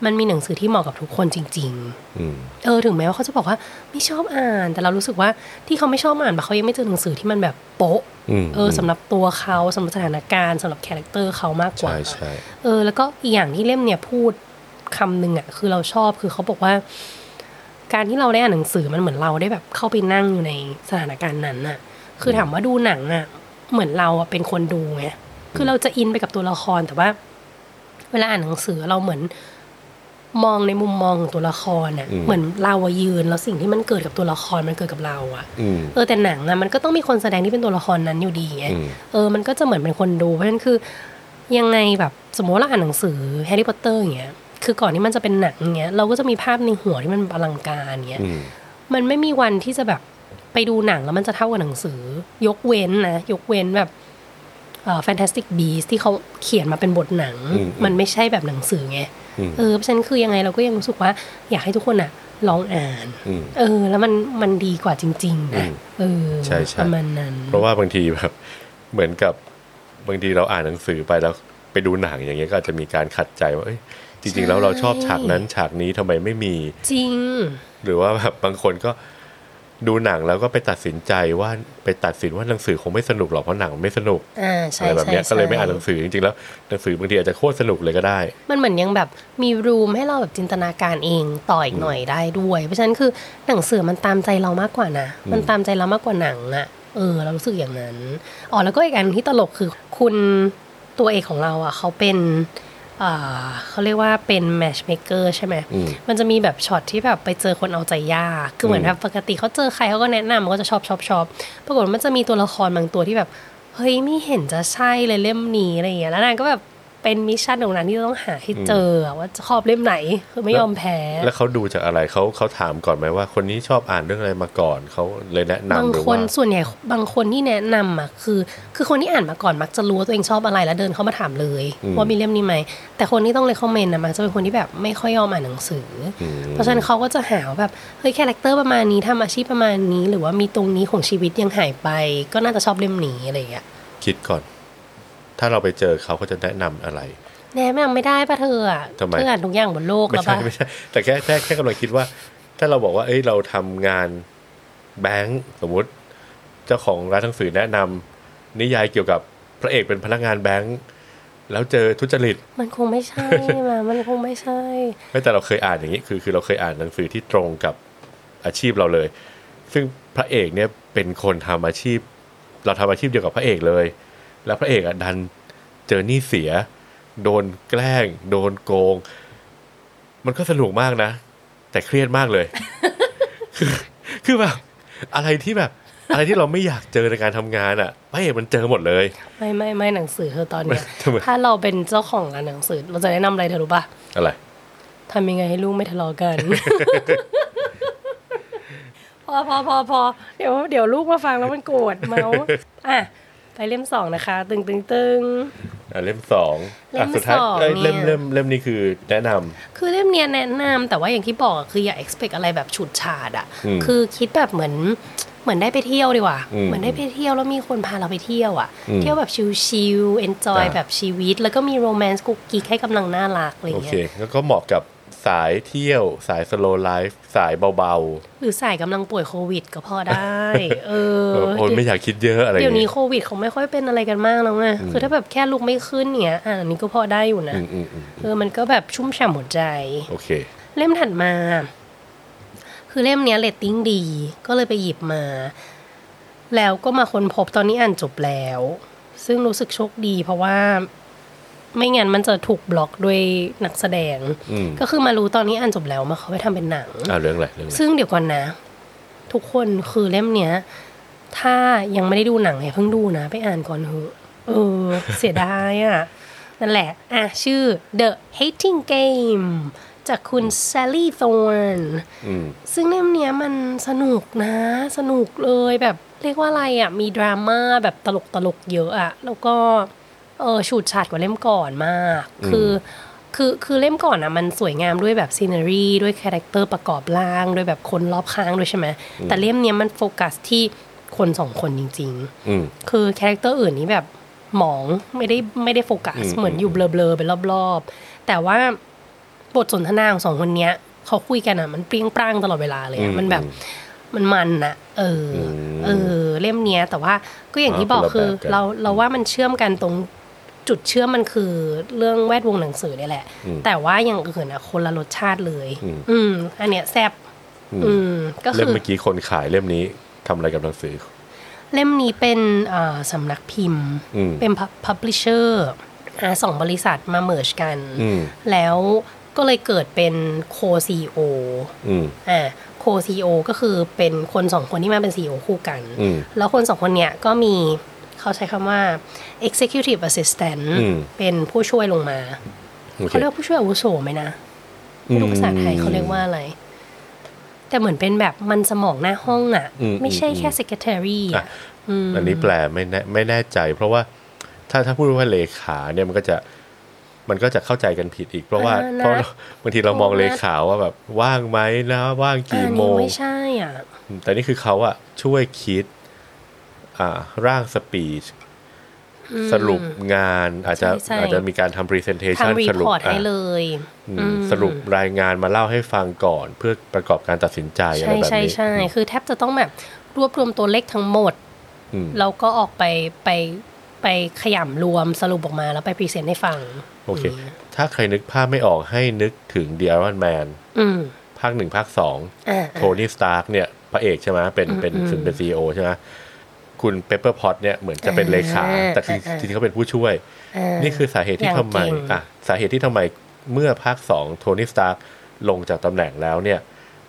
มันมีหนังสือที่เหมาะกับทุกคนจริงอืมๆเออถึงแม้ว่าเขาจะบอกว่าไม่ชอบอ่าน แต่เรารู้สึกว่าที่เขาไม่ชอบอ่านเพราะเขายังไม่เจอหนังสือที่มันแบบโป๊ะอืมเออสำหรับตัวเขาสำหรับสถานการณ์สำหรับคาแรคเตอร์เขามากกว่าใช่ใช่เออ แล้วก็อีกอย่างที่เล่มเนี่ยพูดคำหนึ่งอะคือเราชอบคือเขาบอกว่า การที่เราได้อ่านหนังสือมันเหมือนเราได้แบบเข้าไปนั่งอยู่ในสถานการณ์นั้นน่ะ คือถามว่าดูหนังอะเหมือนเราอะเป็นคนดูไงคือเราจะอินไปกับตัวละครแต่ว่า เวลาอ่านหนังสือเราเหมือนมองในมุมมองของตัวละครอะเหมือนเราอะยืนแล้วสิ่งที่มันเกิดกับตัวละครมันเกิดกับเราอะอืมเออแต่หนังอะมันก็ต้องมีคนแสดงที่เป็นตัวละครนั้นอยู่ดีไงอืมเออมันก็จะเหมือนเป็นคนดูเพราะฉะนั้นคือ ยังไงแบบสมมติว่าเราอ่านหนังสือแฮร์รี่พอตเตอร์อย่างเงี้ยคือก่อนที่มันจะเป็นหนังอย่างเงี้ยเราก็จะมีภาพในหัวที่มันอลังการเงี้ยอืมมันไม่มีวันที่จะแบบ ไปดูหนังแล้วมันจะเท่ากับหนังสือ ยกเว้นนะ ยกเว้นแบบเอ่อ Fantastic Beasts ที่เขาเขียนมาเป็นบทหนังอืมมันไม่ใช่แบบหนังสือไงอืมเออเพราะฉะนั้นคือยังไงเราก็ยังรู้สึกว่า อยากให้ทุกคนอะลองอ่านอืมเออ แล้วมันมันดีกว่าจริงๆนะอืมเออใช่ใช่ประมาณนั้น เพราะว่าบางทีแบบเหมือนกับบางทีเราอ่านหนังสือไปแล้วไปดูหนังอย่างเงี้ยก็อาจจะมีการขัดใจว่าเอ้ยจริงๆแล้วเราชอบฉากนั้นฉากนี้ทำไมไม่มีจริง หรือว่าแบบบางคนก็ ดูหนังแล้วก็ไปตัดสินใจว่าไปตัดสินว่าหนังสือคงไม่สนุกหรอกเพราะหนังไม่สนุกอ่าอะใช่ไรแบบใช่เนี้ยก็เลยไม่อ่านหใช่นังสือจริงๆแล้วหนังสือบางทีอาจจะโคตรสนุกเลยก็ได้ มันเหมือนยังแบบมีรูมให้เราแบบจินตนาการเองต่ออีกหน่อยได้ด้วย เพราะฉะนั้นคือหนังสือมันตามใจเรามากกว่านะ มันตามใจเรามากกว่าหนังอะเออเรารู้สึกอย่างนั้นอ๋อแล้วก็อีกอันที่ตลกคือคุณตัวเอกของเราอะเขาเป็นอ่า เขาเรียกว่าเป็นแมชเม k เกอร์ใช่ไหมอืมมันจะมีแบบช็อตที่แบบไปเจอคนเอาใจยาก คือเหมือนอืมแบบปกติเขาเจอใครเขาก็แนะนำก็จะชอบชอบชอบปรากฏว่ามันจะมีตัวละครบางตัวที่แบบ เฮ้ยไม่เห็นจะใช่เลยเล่มนี้อะไรอย่างเงี้ย แล้วนางก็แบบ เป็น mission ของนางที่ต้องหาให้เจออะว่าจะชอบเล่มไหนคือไม่ยอมแพ้ แล้วเขาดูจากอะไรเขาเขาถามก่อนไหมว่า คนนี้ชอบอ่านเรื่องอะไรมาก่อนเขาเลยแนะนำบางหรือคว่านส่วนใหญ่บางคนที่แนะนำอะคือ คือคนที่อ่านมาก่อนมักจะรู้ว่าตัวเองชอบอะไรแล้วเดินเข้ามาถามเลยว่ามีเล่มนี้ไหมแต่คนที่ต้อง recommend นะมักจะเป็นคนที่แบบไม่ค่อยยอมอ่านหนังสืออมเพราะฉะนั้นเขาก็จะหาว่าแบบเฮ้ย character ประมาณนี้ทำอาชีพประมาณนี้ หรือว่ามีตรงนี้ของชีวิตยังหายไป ก็น่าจะชอบเล่มนี้อะไรอย่างเงี้ยคิดก่อน ถ้าเราไปเจอเขาเขาจะแนะนำอะไร แน่แม่งไม่ได้ปะเธออะทำไมเธออ่านทุกอย่างบนโลกไม่แล้วใช่ปะไม่ใช่แต่แค่แค่แค่กำลังคิดว่า ถ้าเราบอกว่า เอ้ยเราทำงานแบงค์สมมุติเจ้าของร้านหนังสือแนะนำนิยายเกี่ยวกับพระเอกเป็นพนักงานแบงค์แล้วเจอทุจริต มันคงไม่ใช่มามันคงไม่ใช่ ไม่แต่เราเคยอ่านอย่างนี้ คือคือเราเคยอ่านหนังสือที่ตรงกับอาชีพเราเลย ซึ่งพระเอกเนี่ยเป็นคนทำอาชีพ เราทำอาชีพเดียวกับพระเอกเลย แล้วพระเอกอะดันเจอหนี้เสีย โดนแกล้ง โดนโกง มันก็สนุกมากนะ แต่เครียดมากเลย คือคือแบบอะไรที่แบบ อะไรที่เราไม่อยากเจอในการทำงานอะพระเอกมันเจอหมดเลย ไม่ไม่ไม่หนังสือเธอตอนเนี้ยทำไมถ้าเราเป็นเจ้าของร้านหนังสือ เราจะแนะนำอะไรเธอรู้ปะอะไรทำยังไงให้ลูกไม่ทะเลาะกัน พอพอพอพอเดี๋ยวเดี๋ยวลูกมาฟังแล้วมันโกรธเมาส์อะ ไปเล่มสองนะคะ ตึงตึงตึงอะเล่มสองเล่อะมสุดท้ายสองเอ้ยเนี่ยเล่มเล่มเล่มนี้คือแนะนำคือเล่มเนี้ยแนะนำแต่ว่าอย่างที่บอกอะคืออย่า expect อะไรแบบฉุดฉาดอะอืมคือคิดแบบเหมือนเหมือนได้ไปเที่ยวดีกว่าอืมเหมือนได้ไปเที่ยวแล้วมีคนพาเราไปเที่ยวอะอืมเที่ยวแบบชิลๆ enjoy อ่าแบบชีวิต แล้วก็มีโรแมนต์กุ๊กกิ๊กให้กำลังน่ารักอะไรโอเงี้เคยแล้วก็เหมาะกับ สายเที่ยวสายสโลไลฟ์สายเบาหรือสายกำลังป่วยโควิดก็พอได้ เอๆอเออโอ้ยไม่อยากคิดเยอะอะไรอย่างงี้ เดี๋ยวนี้โควิดเขาไม่ค่อยเป็นอะไรกันมากแล้วไงคือถ้าแบบแค่ลุกไม่ขึ้นเนี่ยอะอันนี้ก็พอได้อยู่นะอืมอืมอืมเออมันก็แบบชุ่มฉ่ำหัวใจ โอเค เล่มถัดมา คือเล่มเนี้ยเรตติ้งดี ก็เลยไปหยิบมา แล้วก็มาค้นพบตอนนี้อ่านจบแล้ว ซึ่งรู้สึกโชคดี เพราะว่า ไม่งั้นมันจะถูกบล็อกด้วยนักแสดงอืมก็คือมารู้ตอนนี้อ่านจบแล้วมาเขาไปทำเป็นหนังอ่าเรื่องอะไรเรื่องอะไรซึ่งเดี๋ยวก่อนนะ ทุกคนคือเล่มเนี้ย ถ้ายังไม่ได้ดูหนังอย่าเพิ่งดูนะ ไปอ่านก่อนเถอะเออ เสียดายอะ นั่นแหละ อะ ชื่อ The Hating Game จากคุณ Sally Thorne อืมซึ่งเล่มเนี้ยมันสนุกนะ สนุกเลยแบบเรียกว่าอะไรอะ มีดราม่าแบบตลกตลกๆเยอะอะ แล้วก็ เออฉูดฉาดกว่าเล่มก่อนมาก คือคือคือเล่มก่อนอะมันสวยงามด้วยแบบ scenery ด้วย character ประกอบร่างด้วยแบบคนรอบข้างด้วยใช่ไหมแต่เล่มเนี้ยมันโฟกัสที่คนสองคนจริงๆอืมคือ character อื่นนี้แบบหมองไม่ได้ไม่ได้โฟกัสอืมเหมือนอยู่เบลอๆไปรอบๆ แต่ว่าบทสนทนาของสองคนเนี้ยเขาคุยกันอะมันเปรี้ยงปร้างตลอดเวลาเลยอะมันแบบมันมันอะเอออมเออ เล่มเนี้ย แต่ว่าก็อย่างที่อ่าบอกคนละคือแบบกันเราเราว่ามันเชื่อมกันตรง จุดเชื่อมมันคือเรื่องแวดวงหนังสือเนี่ยแหละ แต่ว่าอย่างอื่นอะคนละรสชาติเลย อืมอันเนี้ยแซบอืมก็เล่คืมอเมื่อกี้คนขายเล่มนี้ทำอะไรกับหนังสือ เล่มนี้เป็นเอ่อสำนักพิมพ์อืมเป็น pub- publisher อ่าสองบริษัทมา merge กันอืมแล้วก็เลยเกิดเป็น co-CEO อืมอ่า co-CEO ก็คือเป็นคนสองคนที่มาเป็น CEO คู่กันอืมแล้วคนสองคนเนี้ยก็มี เขาใช้คำว่า executive assistant อืมเป็นผู้ช่วยลงมาโอเคเขาเรียกว่าผู้ช่วยอาวุโสไหมนะไม่รู้ภาษาไทยเขาเรียกว่าอะไร แต่เหมือนเป็นแบบมันสมองหน้าห้องอะอืมไม่ใช่แค่อืม secretary อะอะอืมอันนี้แปลไม่แน่ไม่แน่ใจ เพราะว่าถ้าถ้าพูดว่าเลขาเนี่ยมันก็จะมันก็จะเข้าใจกันผิดอีก เพราะว่าอ่านะเพราะบางทีเรามองโทรนะเลขาว่าแบบว่างไหมนะว่างอักี่นโมนี้งไม่ใช่อะแต่นี่คือเขาอะช่วยคิดอ่า ร่าง speech สรุปงานอาจจะใช่ใช่อาจจะมีการทำ presentation ทำสรุป report ให้อะเลยอืมอืมสรุปรายงานมาเล่าให้ฟังก่อน เพื่อประกอบการตัดสินใจอะไรใช่แบบใช่นี้ใช่คือแทบจะต้องแบบรวบรวมตัวเลขทั้งหมดอืมแล้วก็ออกไปไปไปขยำรวมสรุปออกมาแล้วไป present ให้ฟัง โอเค ถ้าใครนึกภาพไม่ออกให้นึกถึง The Iron Man อืมภาคหนึ่งภาคสองอ่าโทนี่สตาร์กเนี่ย พระเอกใช่ไหมเป็นเป็นอืมซึ่งเป็น CEO ใช่ไหม คุณเปปเปอร์พอตส์เนี่ยเหมือนจะเป็นเลขาอ่าแต่คืออ่าจริงๆเขาเป็นผู้ช่วยอ่านี่คือสาเหตุที่อย่างทำไมเก่งอะสาเหตุที่ทำไมเมื่อภาคสองโทนี่สตาร์กลงจากตำแหน่งแล้วเนี่ย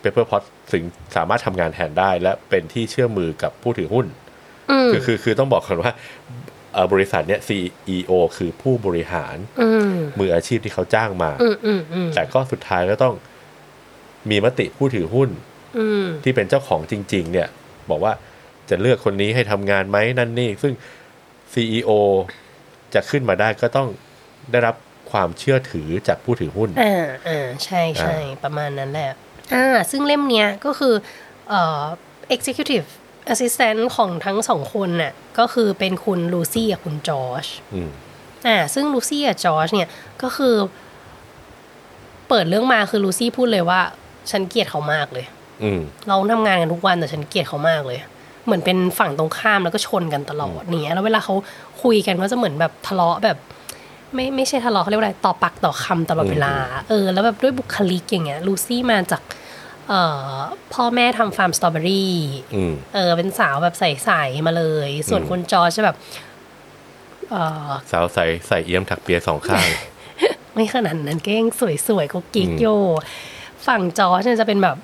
เปปเปอร์พอตส์ถึงสามารถทำงานแทนได้ และเป็นที่เชื่อมือกับผู้ถือหุ้นอืมคือคือคือต้องบอกก่อนว่าเอ่อบริษัทเนี่ย CEO คือผู้บริหารอืมมืออาชีพที่เขาจ้างมาอืมอืมอืมแต่ก็สุดท้ายก็ต้องมีมติผู้ถือหุ้นอืมที่เป็นเจ้าของจริง ๆ เนี่ย บอกว่า จะเลือกคนนี้ให้ทำงานไหมนั่นนี่ซึ่ง CEO จะขึ้นมาได้ก็ต้องได้รับความเชื่อถือจากผู้ถือหุ้นอ่าอ่าใช่ใช่ประมาณนั้นแหละอ่าซึ่งเล่มเนี้ยก็คือเอ่อ executive assistant ของทั้งสองคนน่ะก็คือเป็นคุณลูซี่กับคุณจอร์จอืมอ่าซึ่งลูซี่กับจอร์จเนี่ยก็คือ เปิดเรื่องมาคือลูซี่พูดเลยว่า ฉันเกลียดเขามากเลย อืมเราทำงานกันทุกวันแต่ฉันเกลียดเขามากเลย เหมือนเป็นฝั่งตรงข้ามแล้วก็ชนกันตลอดเนี่ยแล้วเวลาเขาคุยกันก็จะเหมือนแบบทะเลาะแบบ ไม่ไม่ใช่ทะเลาะเขาเรียกว่าอะไรต่อปากต่อคำตลอดเวลา เออ แล้วแบบด้วยบุคลิกอย่างเงี้ยลูซี่มาจากเอ่อพ่อแม่ทำฟาร์มสตรอเบอรี่อืมเออ เป็นสาวแบบใสๆมาเลย ส่วนอืมคุณจอร์จจะแบบเออสาวใส่ใส่เอี้ยมถักเปียสองข้าง ไม่ขนาดนั้นก็ยังสวยๆก็กิ๊กอืมโย ฝั่งจอร์จเนี่ยจะเป็นแบบ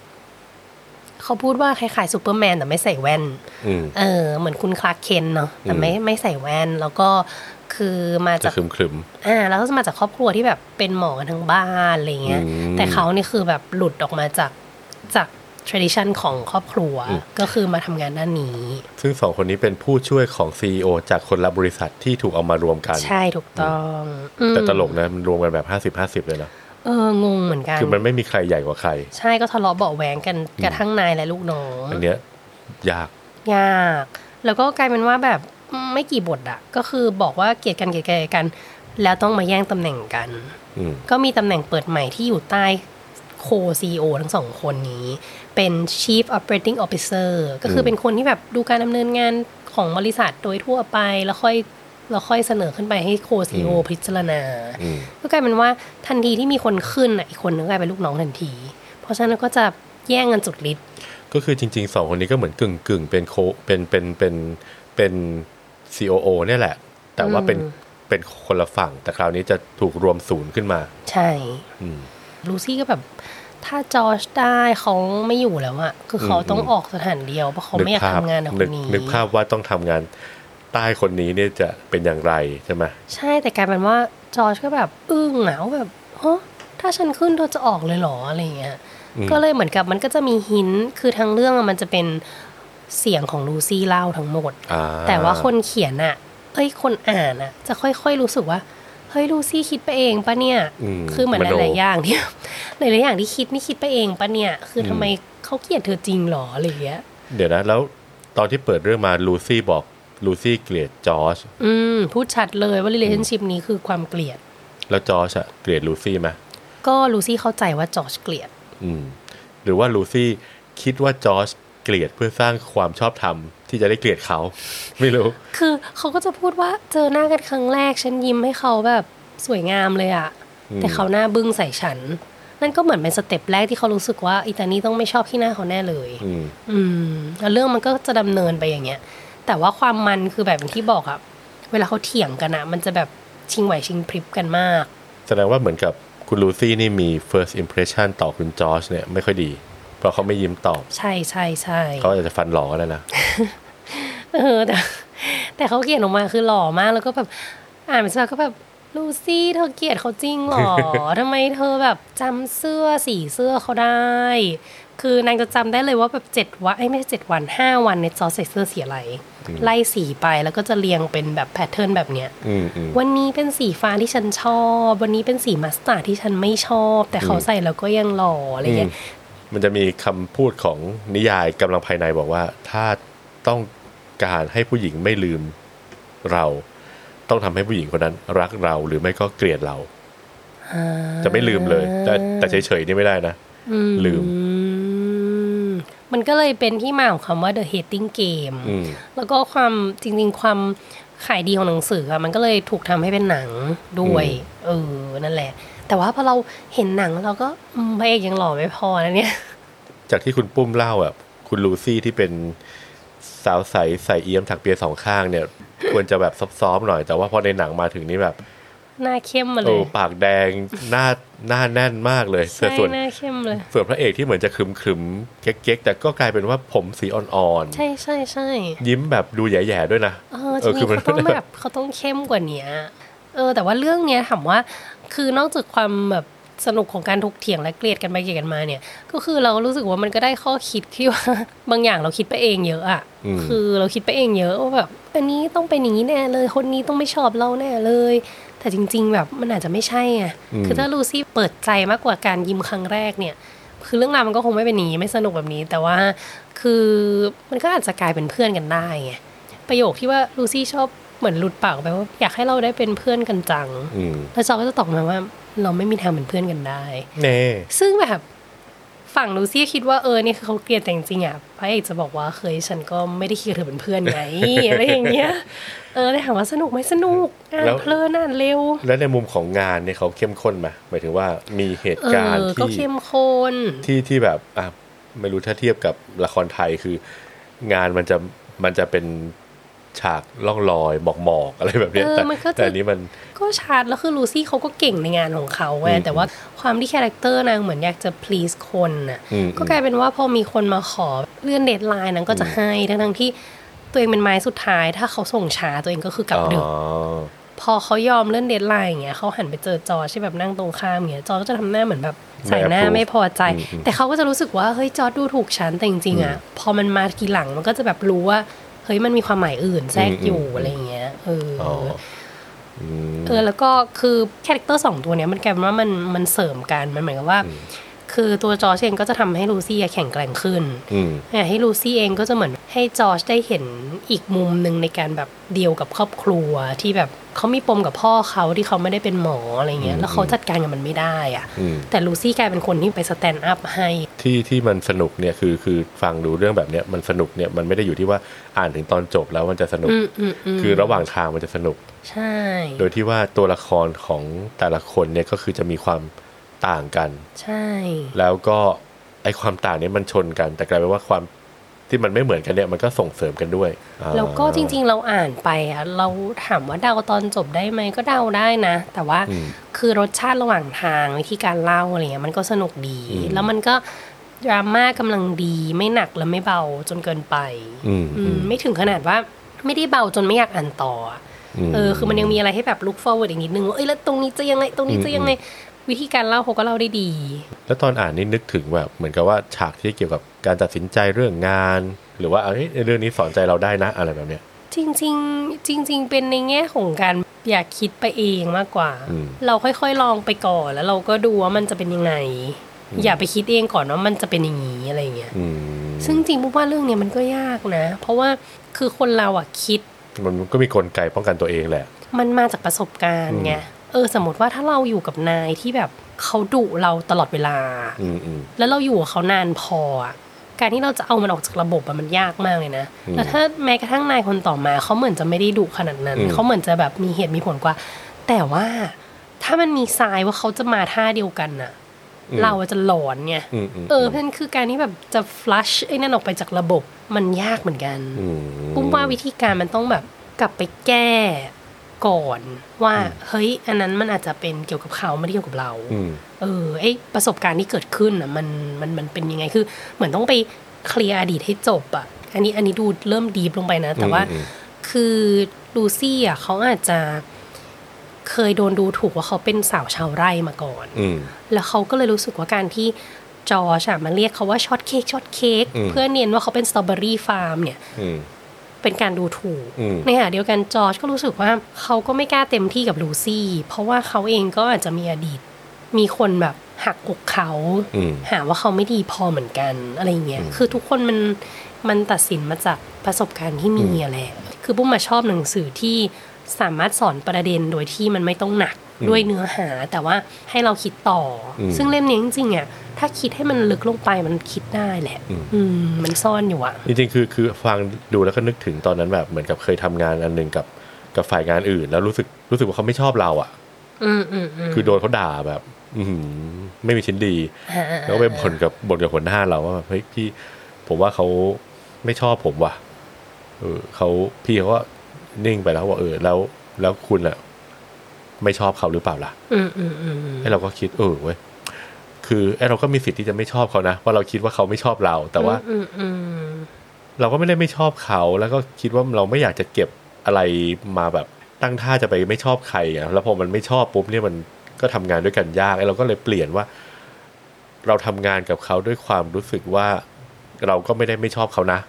เขาพูดว่าคล้ายๆซูเปอร์แมนแต่ไม่ใส่แว่นอืมเออ เหมือนคุณคลาร์กเคนเนาะแต่อืมไม่ไม่ใส่แว่น แล้วก็คือมาจะจากครึมครึมอ่าแล้วก็จะมาจากครอบครัวที่แบบเป็นหมอกันทั้งบ้านอะไรเงี้ยอืมแต่เขานี่คือแบบหลุดออกมาจากจาก tradition ของครอบครัวอืมก็คือมาทำงานด้านนี้ๆซึ่งสองคนนี้เป็นผู้ช่วยของ CEO จากคนละบริษัทที่ถูกเอามารวมกัน ใช่ถูกต้องอืมแต่ตลกนะมันรวมกันแบบห้าสิบห้าสิบเลยนะ เอองงเหมือนกันคือมันไม่มีใครใหญ่กว่าใคร ใช่ก็ทะเลาะเบาะแหวงกันกระทั่งนายและลูกน้องอันเนี้ยยากยาก แล้วก็กลายเป็นว่าแบบไม่กี่บทอะก็คือบอกว่าเกลียดกันเกลียดกัน แล้วต้องมาแย่งตำแหน่งกันอืมก็มีตำแหน่งเปิดใหม่ที่อยู่ใต้โคซีโอทั้งสองคนนี้ เป็น Chief Operating Officer ก็คือเป็นคนที่แบบดูการดำเนินงานของบริษัทโดยทั่วไป แล้วค่อย แล้วค่อยเสนอขึ้นไปให้โคซีโอพิจารณาอืมก็กลายเป็นว่าทันทีที่มีคนขึ้นอะอีกคนนึงกลายเป็นลูกน้องทันที เพราะฉะนั้นก็จะแย่งกันจุดฤทธิ์ก็คือจริงๆสองคนนี้ก็เหมือนกึ่งกึ่งๆเป็นโคเป็นเป็นเป็นเป็น COO เนี่ยแหละ แต่ว่าเป็นเป็นคนละฝั่ง แต่คราวนี้จะถูกรวมศูนย์ขึ้นมา ใช่อืมลูซี่ก็แบบ ถ้าจอร์จได้เขาไม่อยู่แล้วอะคือเขาอืมต้องออกสถานเดียวเพราะเขาไม่อยากทำงานกับคนึนนี้นึกภาพว่าต้องทำงาน ใต้คนนี้เนี่ยจะเป็นอย่างไรใช่ไหมใช่แต่กลายเป็นว่าจอร์จก็แบบอึ้งอะว่าแบบฮะถ้าฉันขึ้นเธอจะออกเลยเหรออะไรเงี้ยอืมก็เลยเหมือนกับมันก็จะมีหินคือทั้งเรื่องอะมันจะเป็นเสียงของลูซี่เล่าทั้งหมดอ่าแต่ว่าคนเขียนอะเอ้ยคนอ่านอะจะค่อยๆรู้สึกว่าเฮ้ยลูซี่คิดไปเองปะเนี่ยมคือเหมือนโหลายๆอย่างที่หลายๆอย่างที่คิดนี่คิดไปเองปะเนี่ย คือทำไมเขาเกลียดเธอจริงหรออะไรอย่างเงี้ย เดี๋ยวนะแล้วตอนที่เปิดเรื่องมาลูซี่บอก ลูซี่เกลียดจอร์จอืมพูดชัดเลยว่า relationship นี้คือความเกลียด แล้วจอร์จอะเกลียดลูซี่ไหมก็ลูซี่เข้าใจว่าจอร์จเกลียด อืม หรือว่าลูซี่คิดว่าจอร์จเกลียดเพื่อสร้างความชอบธรรมที่จะได้เกลียดเขา ไม่รู้ คือเขาก็จะพูดว่าเจอหน้ากันครั้งแรกฉันยิ้มให้เขาแบบสวยงามเลยอะอืมแต่เขาหน้าบึ้งใส่ฉัน นั่นก็เหมือนเป็นสเต็ปแรกที่เขารู้สึกว่าอีตานี่ต้องไม่ชอบที่หน้าเขาแน่เลย อืมอืมแล้วเรื่องมันก็จะดำเนินไปอย่างเงี้ย แต่ว่าความมันคือแบบอย่างที่บอกอะเวลาเขาเถียงกันอะมันจะแบบชิงไหวชิงพริบกันมาก แสดงว่าเหมือนกับคุณลูซี่นี่มี first impression ต่อคุณจอร์จเนี่ยไม่ค่อยดี เพราะเขาไม่ยิ้มตอบ ใช่ใช่ใช่เขาอาจจะฟันหลอก็ได้นะเออแต่แต่เขาเขียนออกมาคือหล่อมากแล้วก็แบบอ่านไปสักก็แบบลูซี่เธอเกลียดเขาจริงเหรอ ทำไมเธอแบบจำเสื้อสีเสื้อเขาได้ คือนางจะจำได้เลยว่าแบบเจ็ดวันเอ้ยไม่ใช่เจ็ดวันห้าวันนายจอชใส่เสื้อสีอะไร ไล่สีไปแล้วก็จะเรียงเป็นแบบ pattern แบบเนี้ยอืมอืมวันนี้เป็นสีฟ้าที่ฉันชอบ วันนี้เป็นสีมัสตาร์ดที่ฉันไม่ชอบ แต่เขาอืมใส่แล้วก็ยังหล่ออะไรเงี้ยมันจะมีคำพูดของนิยายกำลังภายในบอกว่า ถ้าต้องการให้ผู้หญิงไม่ลืมเรา ต้องทำให้ผู้หญิงคนนั้นรักเราหรือไม่ก็เกลียดเราจะไม่ลืมเลย แต่แต่เฉยๆนี่ไม่ได้นะลืมอื มมันก็เลยเป็นที่มาของคำว่า the hating game อืมแล้วก็ความจริงๆ ความขายดีของหนังสืออะมันก็เลยถูกทำให้เป็นหนังด้วยเออนั่นแหละ แต่ว่าพอเราเห็นหนังเราก็อืมพระเอกยังหล่อไม่พอนะเนี่ย จากที่คุณปุ้มเล่าอะคุณลูซี่ที่เป็นสาวใสใส่เอี้ยมถักเปียสองข้างเนี่ย ควรจะแบบซอฟๆหน่อยแต่ว่าพอในหนังมาถึงนี่แบบ หน้าเข้มมาเลโอ้ยปากแดงหน้าหน้าแน่นมากเลยใช่แต่ส่วนหน้าเข้มเลย ส่วนพระเอกที่เหมือนจะครึมครึมๆเก๊กๆแต่ก็กลายเป็นว่าผมสีอ่อนใช่ใช่ใช่ๆ ยิ้มแบบดูแย่ๆด้วยนะ เออเอจอริคืงอมันๆเขาต้องแบบเขาต้องเข้มกว่านี้เออ แต่ว่าเรื่องเนี้ยถามว่า คือนอกจากความแบบสนุกของการถกเถียงและเกลียดกันไปเกลียดกันมาเนี่ย ก็คือเรารู้สึกว่ามันก็ได้ข้อคิดที่ว่า บางอย่างเราคิดไปเองเยอะอะอืม คือเราคิดไปเองเยอะว่าแบบอันนี้ต้องเป็นอย่างนี้แน่เลย คนนี้ต้องไม่ชอบเราแน่เลย แต่จริง ๆ แบบมันอาจจะไม่ใช่ไงคือถ้าลูซี่เปิดใจมากกว่าการยิ้มครั้งแรกเนี่ย คือเรื่องราวมันก็คงไม่เป็นอย่างนี้ไม่สนุกแบบนี้ แต่ว่าคือมันก็อาจจะกลายเป็นเพื่อนกันได้ไงประโยคที่ว่าลูซี่ชอบเหมือนหลุดปากไปว่าอยากให้เราได้เป็นเพื่อนกันจังอืมแล้วจอก็จะตอบมาว่า เราไม่มีทางเป็นเพื่อนกันได้แน่ซึ่งแบบ ฝั่งลูซี่คิดว่าเออนี่คือเขาเกลียดแต่จริงๆอะพระเอกจะบอกว่าเคยฉันก็ไม่ได้คิดกับเธอเป็นเพื่อนไงอะไรอย่างเงี้ยเออเลยถามว่าสนุกไหมสนุกอ่านเพลินอ่านเร็ว แล้วในมุมของงานเนี่ยเขาเข้มข้นไหมหมายถึงว่ามีเหตุเอการณ์อก็ที่เข้มข้นที่ที่แบบอะไม่รู้ถ้าเทียบกับละครไทยคืองานมันจะมันจะเป็น ฉากล่องลอยหมอกหมอกๆอะไรแบบเนี้ยเออแต่มันก็จะแต่อันนี้มันก็ชัดแล้วคือลูซี่เขาก็เก่งในงานของเขาไงอืมแต่ว่าความที่ character นางเหมือนอยากจะ please คนน่ะอืมก็กลายเป็นว่าพอมีคนมาขอเลื่อน deadline นางก็จะให้ทั้งทั้งๆที่ตัวเองเป็นไม้สุดท้าย ถ้าเขาส่งช้าตัวเองก็คือกลับดึกอ๋อพอเขายอมเลื่อน deadline อย่างเงี้ยเขาหันไปเจอจอชที่แบบนั่งตรงข้ามอย่างเงี้ยจอชก็จะทำหน้าเหมือนแบบใส่หน้าไม่ approve ไม่พอใจอืมอืมแต่เขาก็จะรู้สึกว่าเฮ้ยจอชดูถูกฉันแต่จริงๆอะพอมันมาทีหลังมันก็จะแบบรู้ว่า เฮ้ยมันมีความหมายอื่นแทรกอยู่อะไรอย่างเงี้ยเออออ๋ออืมเออแล้วก็คือ character สองตัวเนี้ยมันกลายเป็นว่ามันมันเสริมกันมันเหมือนกับว่า คือตัวจอร์จเองก็จะทำให้ลูซี่อะแข็งแกร่งขึ้นอืมแต่ให้ลูซี่เองก็จะเหมือนแให้จอร์จได้เห็นอีกมุมหนึ่งในการแบบเดียวกับครอบครัวที่แบบเขามีปมกับพ่อเขาที่เขาไม่ได้เป็นหมออะไรเงี้ยแล้วเขาจัดการกับมันไม่ได้อะอืมแต่ลูซี่กลายเป็นคนที่ไป stand up ให้ที่ที่มันสนุกเนี่ยคือคือฟังดูเรื่องแบบเนี้ยมันสนุกเนี่ยมันไม่ได้อยู่ที่ว่าอ่านถึงตอนจบแล้วมันจะสนุกอืมอืมอืมคือระหว่างทางมันจะสนุก ใช่ โดยที่ว่าตัวละครของแต่ละคนเนี่ยก็คือจะมีความ ต่างกัน ใช่ แล้วก็ไอความต่างเนี้มันชนกัน แต่กลายเป็นว่าความที่มันไม่เหมือนกันเนี่ยมันก็ส่งเสริมกันด้วยอ่าแล้วก็จริง ๆ เราอ่านไปอะเราถามว่าเดาตอนจบได้ไหมก็เดาได้นะ แต่ว่าอืมคือรสชาติระหว่างทางวิธีการเล่าอะไรเงี้ยมันก็สนุกดีอืมแล้วมันก็ดราม่ากำลังดีไม่หนักและไม่เบาจนเกินไปอืมอืมไม่ถึงขนาดว่าไม่ได้เบาจนไม่อยากอ่านต่ออะมเออคือมันยังมีอะไรให้แบบ look forward อีกนิดนึงว่าเอ้ยแล้วตรงนี้จะยังไงตรงนี้จะยังไง วิธีการเล่าเขาก็เล่าได้ดี แล้วตอนอ่านนี่นึกถึงแบบเหมือนกับว่าฉากที่เกี่ยวกับการตัดสินใจเรื่องงาน หรือว่าเอ้ยเรื่องนี้สอนใจเราได้นะอะไรแบบเนี้ยจริงๆจริง ๆ เป็นในแง่ของการอยากคิดไปเองมากกว่าอืมเราค่อยๆลองไปก่อนแล้วเราก็ดูว่ามันจะเป็นยังไง อย่าไปคิดเองก่อนว่ามันจะเป็นอย่างนี้อะไรเงี้ยอืมซึ่งจริงๆปุ๊บว่าเรื่องเนี้ยมันก็ยากนะ เพราะว่าคือคนเราอะคิด มันก็มีกลไกป้องกันตัวเองแหละ มันมาจากประสบการณ์ไงเออสมมติว่าถ้าเราอยู่กับนายที่แบบเขาดุเราตลอดเวลาอืมอืมแล้วเราอยู่กับเขานานพออะการที่เราจะเอามันออกจากระบบอะมันยากมากเลยนะอืมแล้วถ้าแม้กระทั่งนายคนต่อมาเขาเหมือนจะไม่ได้ดุขนาดนั้นอืมเขาเหมือนจะแบบมีเหตุมีผลกว่า แต่ว่าถ้ามันมีทรายว่าเขาจะมาท่าเดียวกันน่ะ เราจะหลอนไงอืมอืมเออเพราะฉะนั้นคือการที่แบบจะ flush ไอ้นั่นออกไปจากระบบมันยากเหมือนกันอืมปุ้มว่าวิธีการมันต้องแบบกลับไปแก้ ก่อนว่าเฮ้ย อันนั้นมันอาจจะเป็นเกี่ยวกับเขาไม่ได้เกี่ยวกับเราอืมเออไอ้ประสบการณ์ที่เกิดขึ้นอะมันมันมันเป็นยังไงคือ เหมือนต้องไปเคลียร์อดีตให้จบอะอันนี้อันนี้ดูเริ่ม deep ลงไปนะ แต่ว่าอืมคือลูซี่อะเขาอาจจะเคยโดนดูถูกว่าเขาเป็นสาวชาวไร่มาก่อนอืมแล้วเขาก็เลยรู้สึกว่าการที่จอชอะมาเรียกเขาว่า shortcake shortcake อืมเพื่อเนียนว่าเขาเป็น strawberry farm เนี่ยอืม เป็นการดูถูกอืมในขณะเดียวกันจอร์จก็รู้สึกว่าเขาก็ไม่กล้าเต็มที่กับลูซี่ เพราะว่าเขาเองก็อาจจะมีอดีต มีคนแบบหักอกเขาอืมหาว่าเขาไม่ดีพอเหมือนกันอะไรเงี้ยคือทุกคนมันมันตัดสินมาจากประสบการณ์ที่มีอะแหละคือปุ้มมาชอบหนังสือที่สามารถสอนประเด็นโดยที่มันไม่ต้องหนัก ด้วยเนื้อหาแต่ว่าให้เราคิดต่ออมซึ่งเล่มนี้จริงๆอะถ้าคิดให้มันลึกลงไปมันคิดได้แหละอืมอืมมันซ่อนอยู่อะจริงๆคือคือฟังดูแล้วก็นึกถึงตอนนั้นแบบเหมือนกับเคยทำงานอันหนึ่งกับกับฝ่ายงานอื่น แล้วรู้สึกรู้สึกว่าเขาไม่ชอบเราอะอืมอืมอืมคือโดนเขาด่าแบบ อือหือไม่มีชิ้นดีอ่าแล้วก็ไปบ่นกับบ่นกับหัวหน้าเราว่าแบบเฮ้ยพี่ผมว่าเขาไม่ชอบผมว่ะเออเขาพี่เขาก็นิ่งไปแล้วว่าเออแล้วแล้วคุณอะ ไม่ชอบเขาหรือเปล่าล่ะอืมอืมอืมอืมไอ้เราก็คิดเออเว้ยคือไอ้เราก็มีสิทธิ์ที่จะไม่ชอบเขานะว่าเราคิดว่าเขาไม่ชอบเรา แต่ว่าอืมอืมเราก็ไม่ได้ไม่ชอบเขา แล้วก็คิดว่าเราไม่อยากจะเก็บอะไรมาแบบตั้งท่าจะไปไม่ชอบใครอะแล้วพอมันไม่ชอบปุ๊บเนี่ยมันก็ทำงานด้วยกันยากไอ้เราก็เลยเปลี่ยนว่า เราทำงานกับเขาด้วยความรู้สึกว่า เราก็ไม่ได้ไม่ชอบเขานะ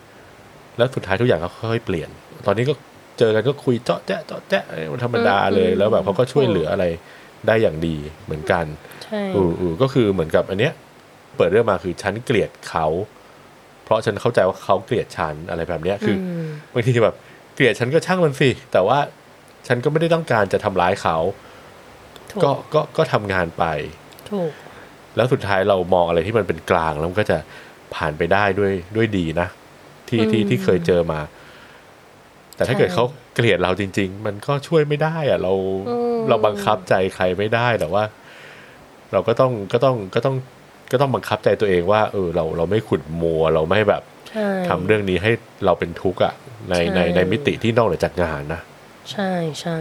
แล้วสุดท้ายทุกอย่างก็ค่อยๆเปลี่ยน ตอนนี้ก็ เจอกันก็คุยเจาะแจ๊ะเจาะแจ๊ะเอ้ยมันธรรมดาเลยแล้วแบบเขาก็ช่วยเหลืออะไรได้อย่างดีเหมือนกันใช่อืออือก็คือเหมือนกับอันเนี้ย เปิดเรื่องมาคือฉันเกลียดเขา เพราะฉันเข้าใจว่าเขาเกลียดฉันอะไรแบบเนี้ยคืออมบางทีแบบเกลียดฉันก็ช่างมันสิแต่ว่าฉันก็ไม่ได้ต้องการจะทำร้ายเขาถูกก็ก็ก็ทำงานไปถูกแล้วสุดท้ายเรามองอะไรที่มันเป็นกลางแล้วมันก็จะผ่านไปได้ด้วยด้วยดีนะ ที่ที่ที่เคยเจอมา แต่ถ้าเกิดเขาเกลียดเราจริง ๆ มันก็ช่วยไม่ได้อะเราอืมเราบังคับใจใครไม่ได้แต่ว่า เราก็ต้องก็ต้องก็ต้องก็ต้องบังคับใจตัวเองว่า เออเราเราไม่ขุดมัวเราไม่แบบใช่ทำเรื่องนี้ให้เราเป็นทุกข์อะในใช่ในในมิติที่นอกเหนือจากงานนะใช่ใช่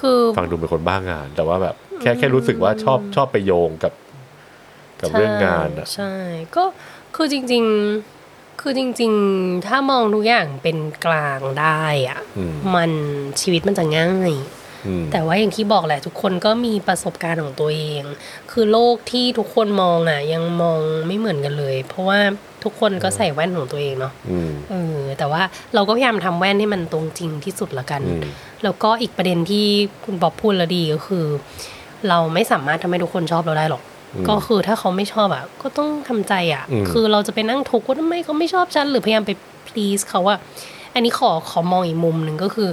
คือฟังดูเป็นคนบ้างาน แต่ว่าแบบแค่แค่รู้สึกว่าชอบชอบไปโยงกับ กับเรื่องงานอะใช่ ก็คือจริง ๆ คือจริงๆ ถ้ามองทุกอย่างเป็นกลางได้อะอืมมันชีวิตมันจะง่ายอืมแต่ว่าอย่างที่บอกแหละทุกคนก็มีประสบการณ์ของตัวเอง คือโลกที่ทุกคนมองอะ ยังมองไม่เหมือนกันเลย เพราะว่าทุกคนก็ใส่แว่นของตัวเองเนาะอืมเออ แต่ว่าเราก็พยายามทำแว่นให้มันตรงจริงที่สุดละกันอืมแล้วก็อีกประเด็นที่คุณบ๊อบพูดแล้วดีก็คือ เราไม่สามารถทำให้ทุกคนชอบเราได้หรอกอืม ก็คือถ้าเขาไม่ชอบอะ ก็ต้องทำใจอะอืมคือเราจะไปนั่งทุกข์ว่าทำไมเขาไม่ชอบฉันหรือพยายามไป please เขาอะอันนี้ขอขอมองอีกมุมหนึ่งก็คือ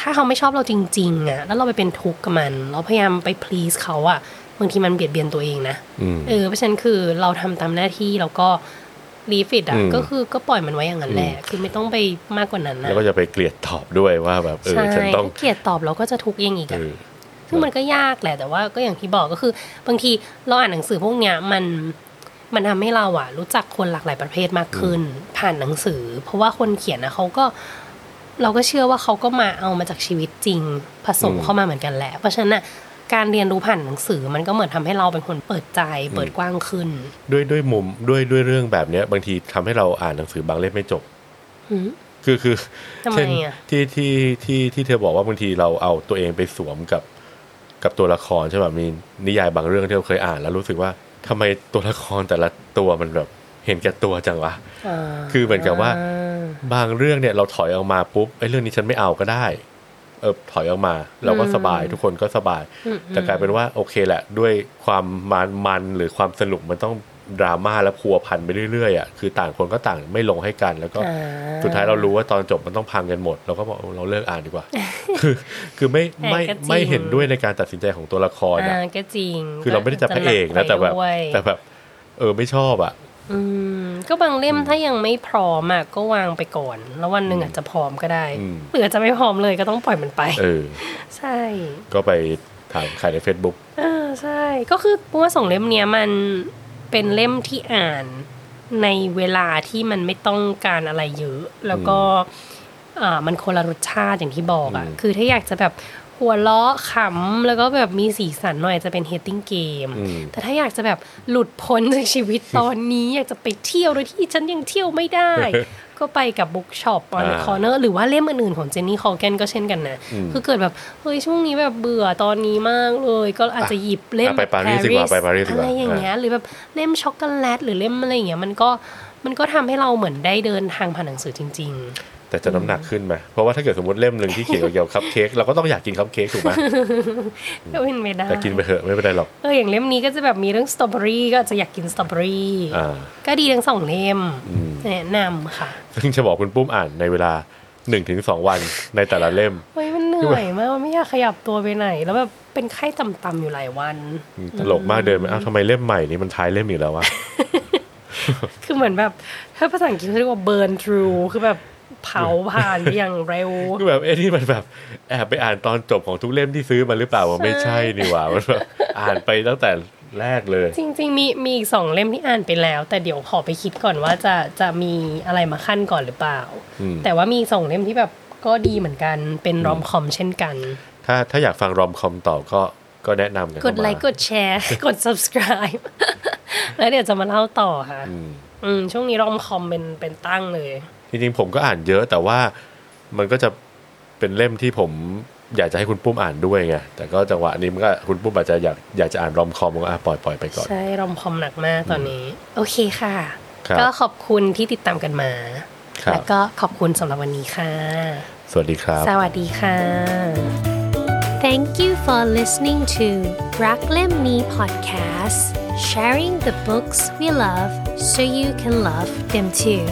ถ้าเขาไม่ชอบเราจริง ๆอะแล้วเราไปเป็นทุกข์กับมันเราพยายามไป please เขาอะบางทีมันเบียดเบียนตัวเองนะอืมเออเพราะฉะนั้นคือเราทำตามหน้าที่แล้วก็รีฟิตอะอืมก็คือก็ปล่อยมันไว้อย่างนั้นแหละคือไม่ต้องไปมากกว่านั้นนะแล้วก็จะไปเกลียดตอบด้วยว่าแบบเออใช่ฉันต้องถ้าเกลียดตอบเราก็จะทุกข์เองอีกเออะอ ซึ่งมันก็ยากแหละแต่ว่าก็อย่างที่บอกก็คือ บางทีเราอ่านหนังสือพวกเนี้ยมันมันทำให้เราอะรู้จักคนหลากหลายประเภทมากขึ้น ผ่านหนังสือ เพราะว่าคนเขียนนะเขาก็เราก็เชื่อว่าเขาก็มาเอามาจากชีวิตจริงผสมอืมเข้ามาเหมือนกันแหละ เพราะฉะนั้นน่ะการเรียนรู้ผ่านหนังสือมันก็เหมือนทำให้เราเป็นคนเปิดใจเปิดกว้างขึ้น ด้วยด้วยมุมด้วยด้วยเรื่องแบบเนี้ย บางทีทำให้เราอ่านหนังสือบางเล่มไม่จบหืมคือคือทำไมเช่นอะที่ที่ที่ที่เธอบอกว่าบางทีเราเอาตัวเองไปสวมกับ กับตัวละครใช่ป่ะมีนิยายบางเรื่องที่เราเคยอ่านแล้วรู้สึกว่าทำไมตัวละครแต่ละตัวมันแบบเห็นแก่ตัวจังวะคือเหมือนกับว่าบางเรื่องเนี่ยเราถอยออกมาปุ๊บไอ้เรื่องนี้ฉันไม่เอาก็ได้ เออถอยออกมา เราก็สบายทุกคนก็สบายอืมแต่กลายเป็นว่าโอเคแหละ ด้วยความมันมันหรือความสนุกมันต้อง ดราม่าและพัวพันไปเรื่อยๆอะคือต่างคนก็ต่างไม่ลงให้กัน แล้วก็อ่าสุดท้ายเรารู้ว่าตอนจบมันต้องพังกันหมด เราก็บอกเออเราเลิกอ่านดีกว่า คือคือไม่ไม่ก็จริงไม่เห็นด้วยในการตัดสินใจของตัวละครอ่าอะก็จริง คือเราไม่ได้จะพระเอกนะแต่แบบด้วยแต่แบบ เออไม่ชอบอะอืมก็บางเล่มถ้ายังไม่พร้อมอะก็วางไปก่อน แล้ววันหนึ่งอาจจะพร้อมก็ได้อืมหรืออาจจะไม่พร้อมเลยก็ต้องปล่อยมันไปเออใช่ ก็ไปถามใครใน Facebook เออใช่ ก็คือเพราะว่าสองเล่มเนี้ยมัน เป็นเล่มที่อ่านในเวลาที่มันไม่ต้องการอะไรเยอะ แล้วก็อ่ามันคนละรสชาติอย่างที่บอกอะอืมคือถ้าอยากจะแบบหัวเราะขำ แล้วก็แบบมีสีสันหน่อยจะเป็น hating game อืมแต่ถ้าอยากจะแบบหลุดพ้นจากชีวิตตอนนี้ อยากจะไปเที่ยวโดยที่ฉันยังเที่ยวไม่ได้ ก็ไปกับ Bookshop on the Corner หรือว่าเล่มอื่นๆของเจนนี่คอลแกนก็เช่นกันนะอืมคือเกิดแบบเฮ้ยช่วงนี้แบบเบื่อตอนนี้มากเลย ก็อาจจะหยิบเล่มอะไปปารีสดีกว่าไปปารีสดีกว่าอะไรอย่างเงี้ยหรือแบบเล่มช็อกโกแลตหรือเล่มอะไรอย่างเงี้ยมันก็มันก็ทำให้เราเหมือนได้เดินทางผ่านหนังสือจริง แต่จะน้ำหนักขึ้นไหมเพราะว่าถ้าเกิดสมมติเล่มหนึ่งที่เขียนเกี่ยวกับคัพเค้กเราก็ต้องอยากกินคัพเค้กถูกไหมๆก็เป็นไม่ได้แต่กินไปเถอะไม่เป็นไรหรอกเอออย่างเล่มนี้ก็จะแบบมีเรื่องสตรอเบอรี่ก็อาจจะอยากกินสตรอเบอรี่อ่าก็ดีทั้งสองเล่มอืมแนะนำค่ะซึ่งจะบอกคุณปุ้มอ่านในเวลาหนึ่งถึงสองวันในแต่ละเล่มเฮ้ยมันเหนื่อยมากมันไม่อยากขยับตัวไปไหน แล้วแบบเป็นไข้ต่ำๆอยู่หลายวัน ตลกมากเดินมาอ้าวทำไมเล่มใหม่นี้มันท้ายเล่มอีกแล้ววะคือเหมือนแบบถ้าภาษาอังกฤษเขาเรียกว่า burn through คือแบบ เผาผ่านไปอย่างเร็วคือแบบเอ๊ะนี่มันแบบแอบไปอ่านตอนจบของทุกเล่มที่ซื้อมาหรือเปล่าว่าไม่ใช่นี่หว่ามันแบบอ่านไปตั้งแต่แรกเลย จริง ๆ มีมีอีกสองเล่มที่อ่านไปแล้ว แต่เดี๋ยวขอไปคิดก่อนว่าจะจะมีอะไรมาขั้นก่อนหรือเปล่าอืมแต่ว่ามีสองเล่มที่แบบก็ดีเหมือนกันเป็นรอมคอมเช่นกัน ถ้าถ้าอยากฟังรอมคอมต่อก็ก็แนะนำกันกเข้าดมาไลค์กดแชร์ กด subscribe แล้วเดี๋ยวจะมาเล่าต่อค่ะ อืมอืมช่วงนี้รอมคอมเป็นเป็นตั้งเลย จริงๆผมก็อ่านเยอะแต่ว่ามันก็จะเป็นเล่มที่ผมอยากจะให้คุณปุ้มอ่านด้วยไงแต่ก็จังหวะนี้มันก็คุณปุ้มอาจจะอยากอยากจะอ่านรอมคอมก็อะปล่อยปล่อยไปก่อนใช่รอมคอมหนักมากตอนนี้ โอเคค่ะครับก็ขอบคุณที่ติดตามกันมาครับแล้วก็ขอบคุณสำหรับวันนี้ค่ะ สวัสดีครับ สวัสดีค่ะ Thank you for listening to รักเล่มนี้ podcast sharing the books we love so you can love them too